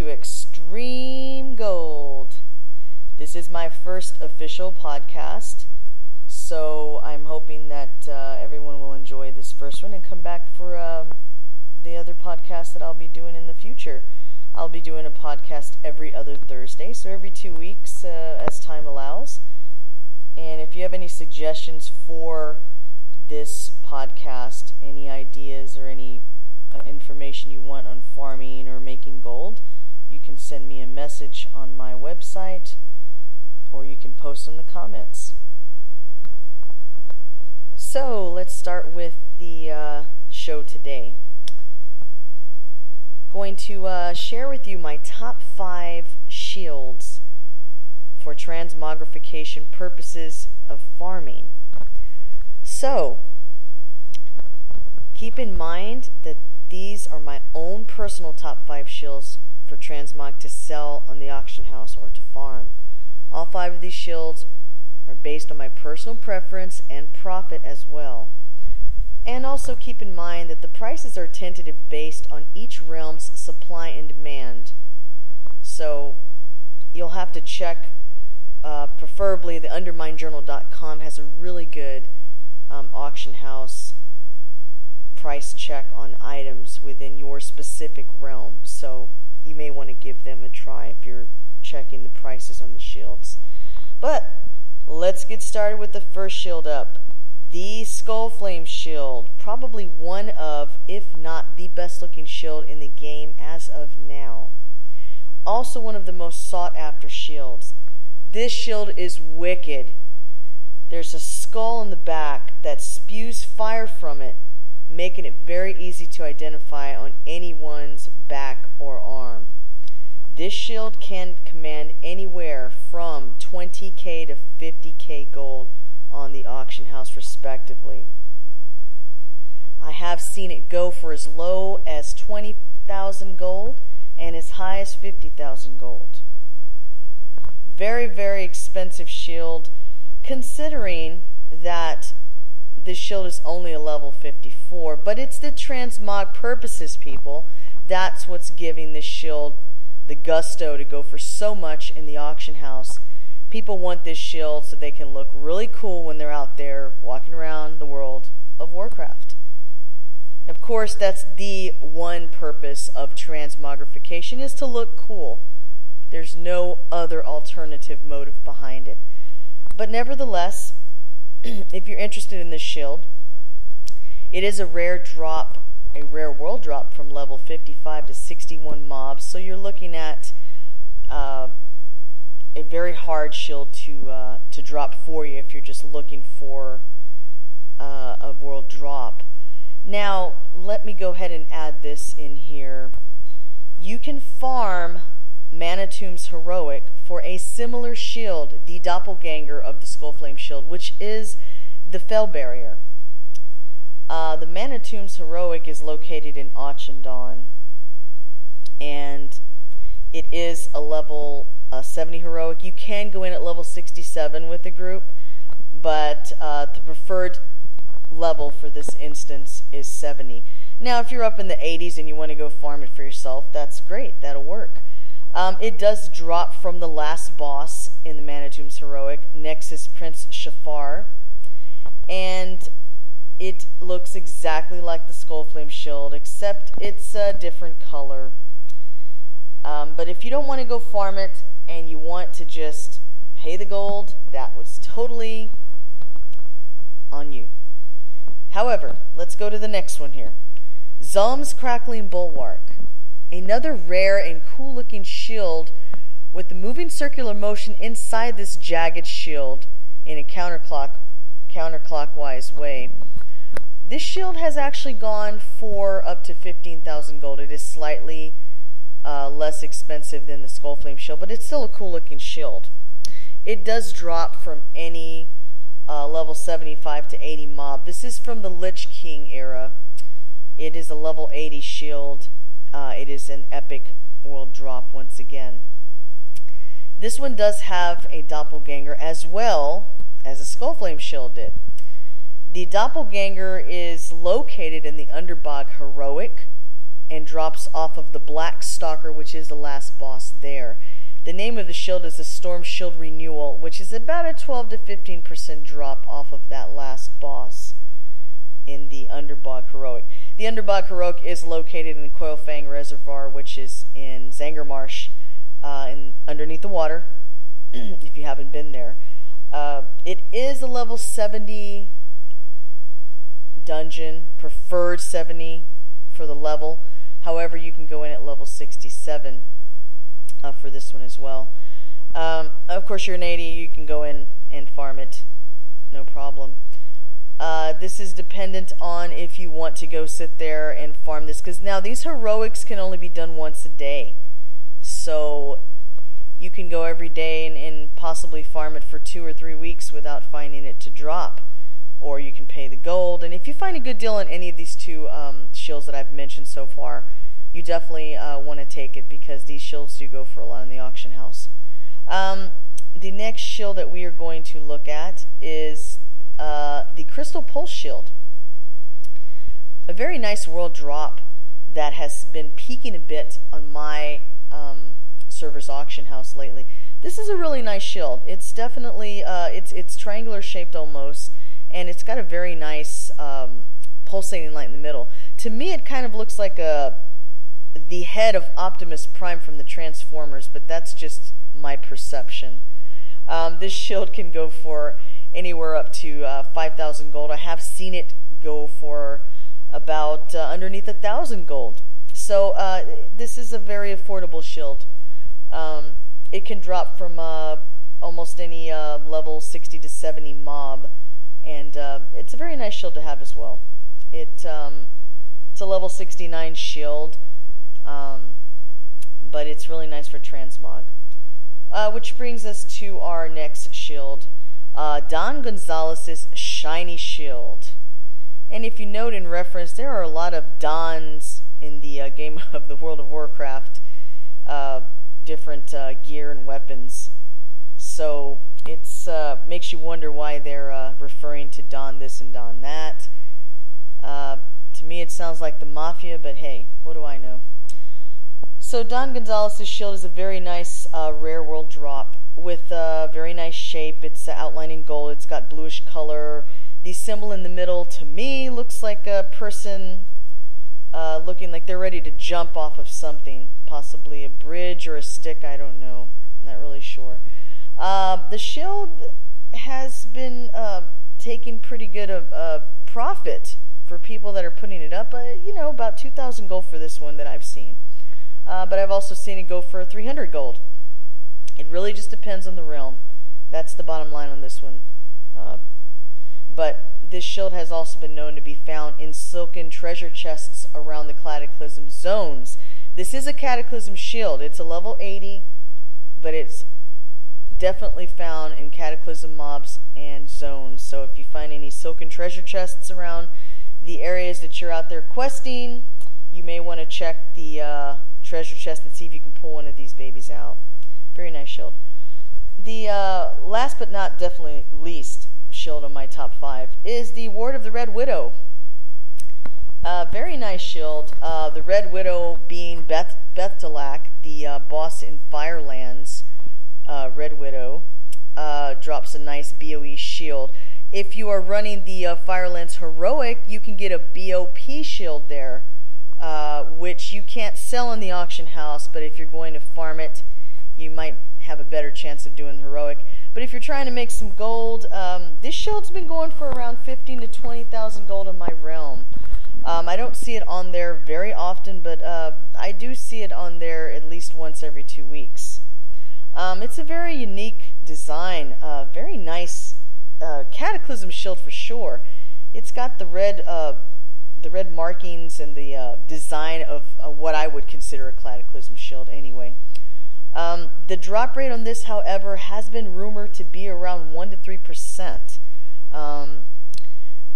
to Extreme Gold. This is my first official podcast, so I'm hoping that uh, everyone will enjoy this first one and come back for uh, the other podcasts that I'll be doing in the future. I'll be doing a podcast every other Thursday, so every two weeks uh, as time allows. And if you have any suggestions for this podcast, any ideas or any uh, information you want on farming or making gold, you can send me a message on my website or you can post in the comments. So let's start with the uh, show today. Going to uh, share with you my top five shields for transmogrification purposes of farming. So, keep in mind that these are my own personal top five shields for transmog to sell on the auction house or to farm. All five of these shields are based on my personal preference and profit as well. And also keep in mind that the prices are tentative based on each realm's supply and demand. So you'll have to check, uh, preferably the underminejournal.com has a really good um, auction house price check on items within your specific realm. So you may want to give them a try if you're checking the prices on the shields. But let's get started with the first shield up. The Skullflame Shield, probably one of, if not the best looking shield in the game as of now. Also, one of the most sought after shields. This shield is wicked. There's a skull in the back that spews fire from it making it very easy to identify on anyone's back or arm. This shield can command anywhere from 20k to 50k gold on the auction house, respectively. I have seen it go for as low as 20,000 gold and as high as 50,000 gold. Very, very expensive shield, considering that this shield is only a level 54, but it's the transmog purposes, people. That's what's giving this shield the gusto to go for so much in the auction house. People want this shield so they can look really cool when they're out there walking around the world of Warcraft. Of course, that's the one purpose of transmogrification is to look cool. There's no other alternative motive behind it. But nevertheless, if you're interested in this shield, it is a rare drop, a rare world drop from level 55 to 61 mobs. So you're looking at uh, a very hard shield to uh, to drop for you if you're just looking for uh, a world drop. Now, let me go ahead and add this in here. You can farm Mana-Tombs Heroic for a similar shield, the doppelganger of the Skullflame shield, which is the Fel Barrier. Uh, the Mana-Tombs Heroic is located in Auchindoun, and it is a level uh, 70 Heroic. You can go in at level 67 with the group, but uh, the preferred level for this instance is 70. Now, if you're up in the 80s and you want to go farm it for yourself, that's great. That'll work. Um, it does drop from the last boss in the Mana-Tombs Heroic, Nexus Prince Shaffar, and looks exactly like the Skullflame Shield, except it's a different color. Um, but if you don't want to go farm it and you want to just pay the gold, that was totally on you. However, let's go to the next one here. Zom's Crackling Bulwark. Another rare and cool looking shield with the moving circular motion inside this jagged shield in a counterclock, counterclockwise way. This shield has actually gone for up to 15,000 gold. It is slightly uh, less expensive than the Skullflame shield, but it's still a cool looking shield. It does drop from any uh, level 75 to 80 mob. This is from the Lich King era. It is a level 80 shield. Uh, it is an epic world drop once again. This one does have a doppelganger as well as a Skullflame shield did. The doppelganger is located in the Underbog Heroic, and drops off of the Black Stalker, which is the last boss there. The name of the shield is the Storm Shield Renewal, which is about a 12 to 15% drop off of that last boss in the Underbog Heroic. The Underbog Heroic is located in Coilfang Reservoir, which is in Zangarmarsh, uh, in, underneath the water, if you haven't been there. Uh, it is a level 70 dungeon, preferred 70 for the level. However, you can go in at level 67 uh, for this one as well. Um, of course, you're an 80, you can go in and farm it, no problem. Uh, this is dependent on if you want to go sit there and farm this, because now these heroics can only be done once a day. So you can go every day and, and possibly farm it for two or three weeks without finding it to drop. Or you can pay the gold. And if you find a good deal on any of these two um, shields that I've mentioned so far, you definitely uh, want to take it because these shields do go for a lot in the auction house. Um, the next shield that we are going to look at is uh, the Crystal Pulse Shield. A very nice world drop that has been peaking a bit on my um, server's auction house lately. This is a really nice shield. It's definitely uh, it's it's triangular shaped almost, and it's got a very nice um, pulsating light in the middle. To me, it kind of looks like a the head of Optimus Prime from the Transformers, but that's just my perception. Um, this shield can go for anywhere up to uh, 5,000 gold. I have seen it go for about uh, underneath a thousand gold. So uh, this is a very affordable shield. Um, it can drop from uh, almost any uh, level 60 to 70 mob, and uh, it's a very nice shield to have as well. It um, it's a level 69 shield. Um, but it's really nice for transmog. Uh, which brings us to our next shield, uh, Don Gonzalez's Shiny Shield. And if you note in reference, there are a lot of Dons in the uh, game of the World of Warcraft, uh, different uh, gear and weapons. So it uh, makes you wonder why they're referring to Don this and Don that. to me, it sounds like the Mafia, but hey, what do I know? So Don Gonzalez's shield is a very nice uh, rare world drop with a very nice shape. It's uh, outlined in gold. It's got bluish color. The symbol in the middle, to me, looks like a person uh, looking like they're ready to jump off of something, possibly a bridge or a stick. I don't know. I'm not really sure. Uh, the shield has been uh, taking pretty good uh, profit for people that are putting it up. you know, about 2,000 gold for this one that I've seen uh, but I've also seen it go for 300 gold. It really just depends on the realm. That's the bottom line on this one. Uh, but this shield has also been known to be found in silken treasure chests around the cataclysm zones. This is a cataclysm shield. It's a level 80, but it's definitely found in cataclysm mobs and zones. So if you find any silken treasure chests around the areas that you're out there questing, you may want to check the uh, treasure chest and see if you can pull one of these babies out. Very nice shield. The uh, last but not definitely least shield on my top five is the Ward of the Red Widow. Uh, very nice shield. Uh, the Red Widow being Beth Beth'tilac, the uh, boss in Firelands. Uh, Red Widow uh, drops a nice BOE shield. If you are running the uh, Firelands Heroic, you can get a BOP shield there. Uh, which you can't sell in the auction house, but if you're going to farm it, you might have a better chance of doing the heroic. But if you're trying to make some gold, um, this shield's been going for around 15 to 20,000 gold in my realm. Um, I don't see it on there very often, but uh, I do see it on there at least once every two weeks. Um, it's a very unique design, uh, very nice uh, Cataclysm shield for sure. It's got the red uh, the red markings and the uh, design of uh, what I would consider a cataclysm shield anyway. Um, the drop rate on this, however, has been rumored to be around 1 to 3%. Um,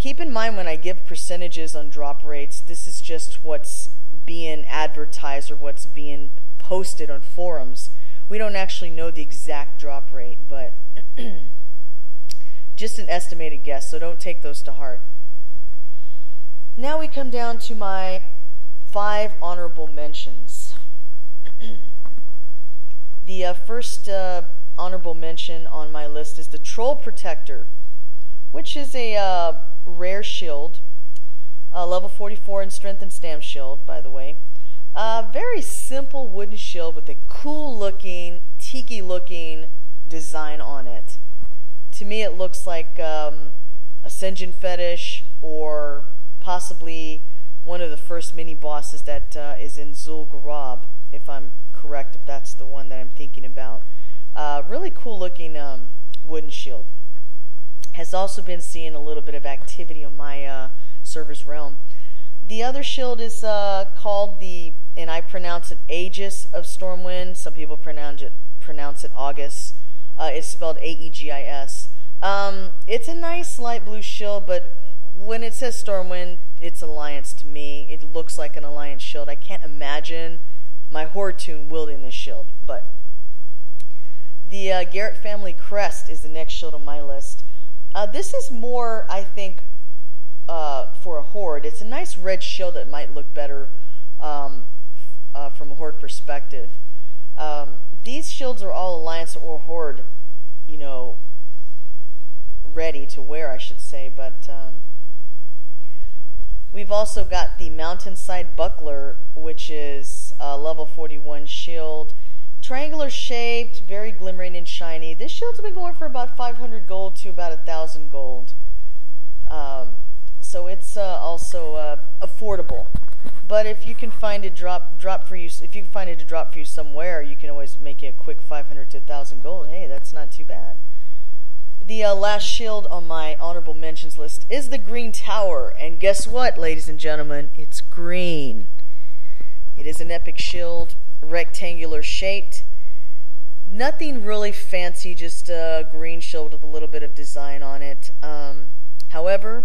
keep in mind when I give percentages on drop rates, this is just what's being advertised or what's being posted on forums. We don't actually know the exact drop rate, but just an estimated guess, so don't take those to heart. Now we come down to my five honorable mentions. the uh, first uh, honorable mention on my list is the Troll Protector, which is a uh, rare shield, level 44 in strength and stam shield, by the way. A very simple wooden shield with a cool looking, tiki looking design on it. To me, it looks like um, a Sen'jin fetish or possibly one of the first mini bosses that uh, is in Zul'Gurub, if I'm correct, if that's the one that I'm thinking about. Uh, really cool looking um, wooden shield. Has also been seeing a little bit of activity on my uh, server's realm. The other shield is uh, called the, and I pronounce it Aegis of Stormwind. Some people pronounce it pronounce it August. Uh, it's spelled A-E-G-I-S. Um, it's a nice light blue shield, but when it says Stormwind, it's Alliance to me. It looks like an Alliance shield. I can't imagine my Horde wielding this shield, but the uh, Garrett family crest is the next shield on my list. Uh, this is more, I think, uh, for a horde. It's a nice red shield that might look better um, uh, from a horde perspective. Um, these shields are all alliance or horde, you know, ready to wear, I should say. But um, we've also got the mountainside buckler, which is a level 41 shield. Triangular shaped, very glimmering and shiny. This shield's been going for about 500 gold to about 1,000 gold. Um, so it's uh, also uh, affordable. But if you can find a drop drop for you, if you can find it to drop for you somewhere, you can always make it a quick 500 to 1,000 gold. Hey, that's not too bad. The uh, last shield on my honorable mentions list is the Green Tower, and guess what, ladies and gentlemen? It's green. It is an epic shield rectangular shaped. Nothing really fancy, just a green shield with a little bit of design on it. Um, however,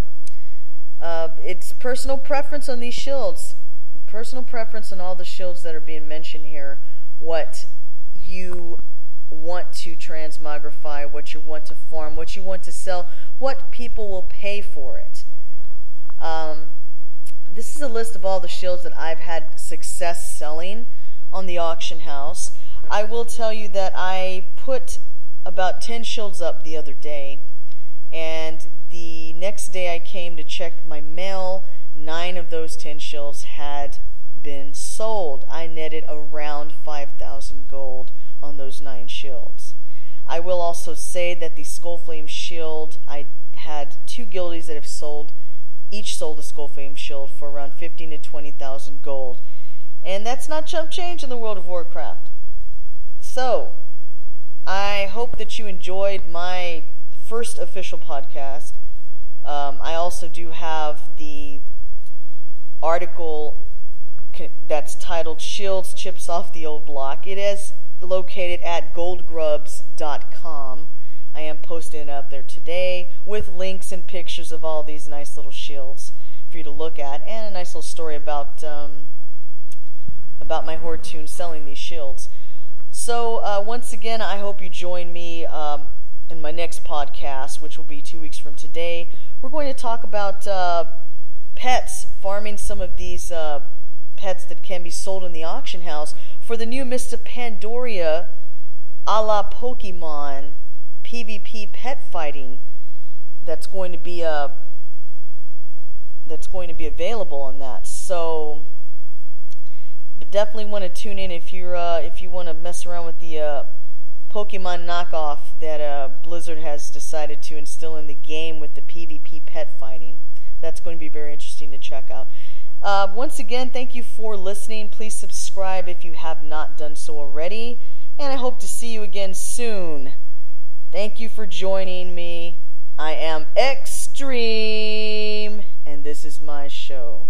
uh, it's personal preference on these shields. Personal preference on all the shields that are being mentioned here. What you want to transmogrify, what you want to farm, what you want to sell, what people will pay for it. Um, this is a list of all the shields that I've had success selling on the auction house. I will tell you that I put about 10 shields up the other day, and day I came to check my mail. Nine of those 10 shields had been sold. I netted around 5,000 gold on those nine shields. I will also say that the Skullflame shield, I had two guildies that have sold, each sold a Skullflame shield for around 15 to 20,000 gold. And that's not chump change in the world of Warcraft. So, I hope that you enjoyed my first official podcast. Um, I also do have the article that's titled Shields Chips Off the Old Block. It is located at goldgrubs.com. I am posting it up there today with links and pictures of all these nice little shields for you to look at and a nice little story about um, about my Horde Toon selling these shields. So, uh, once again, I hope you join me um, in my next podcast, which will be two weeks from today. We're going to talk about uh, pets, farming some of these uh, pets that can be sold in the auction house for the new Mists of Pandaria a la Pokemon PvP pet fighting that's going to be uh, that's going to be available on that. So definitely want to tune in if you're uh, if you want to mess around with the uh, Pokemon knockoff that uh, Blizzard has decided to instill in the game with the PvP pet fighting. That's going to be very interesting to check out. Uh, once again, thank you for listening. Please subscribe if you have not done so already, and I hope to see you again soon. Thank you for joining me. I am Extreme, and this is my show.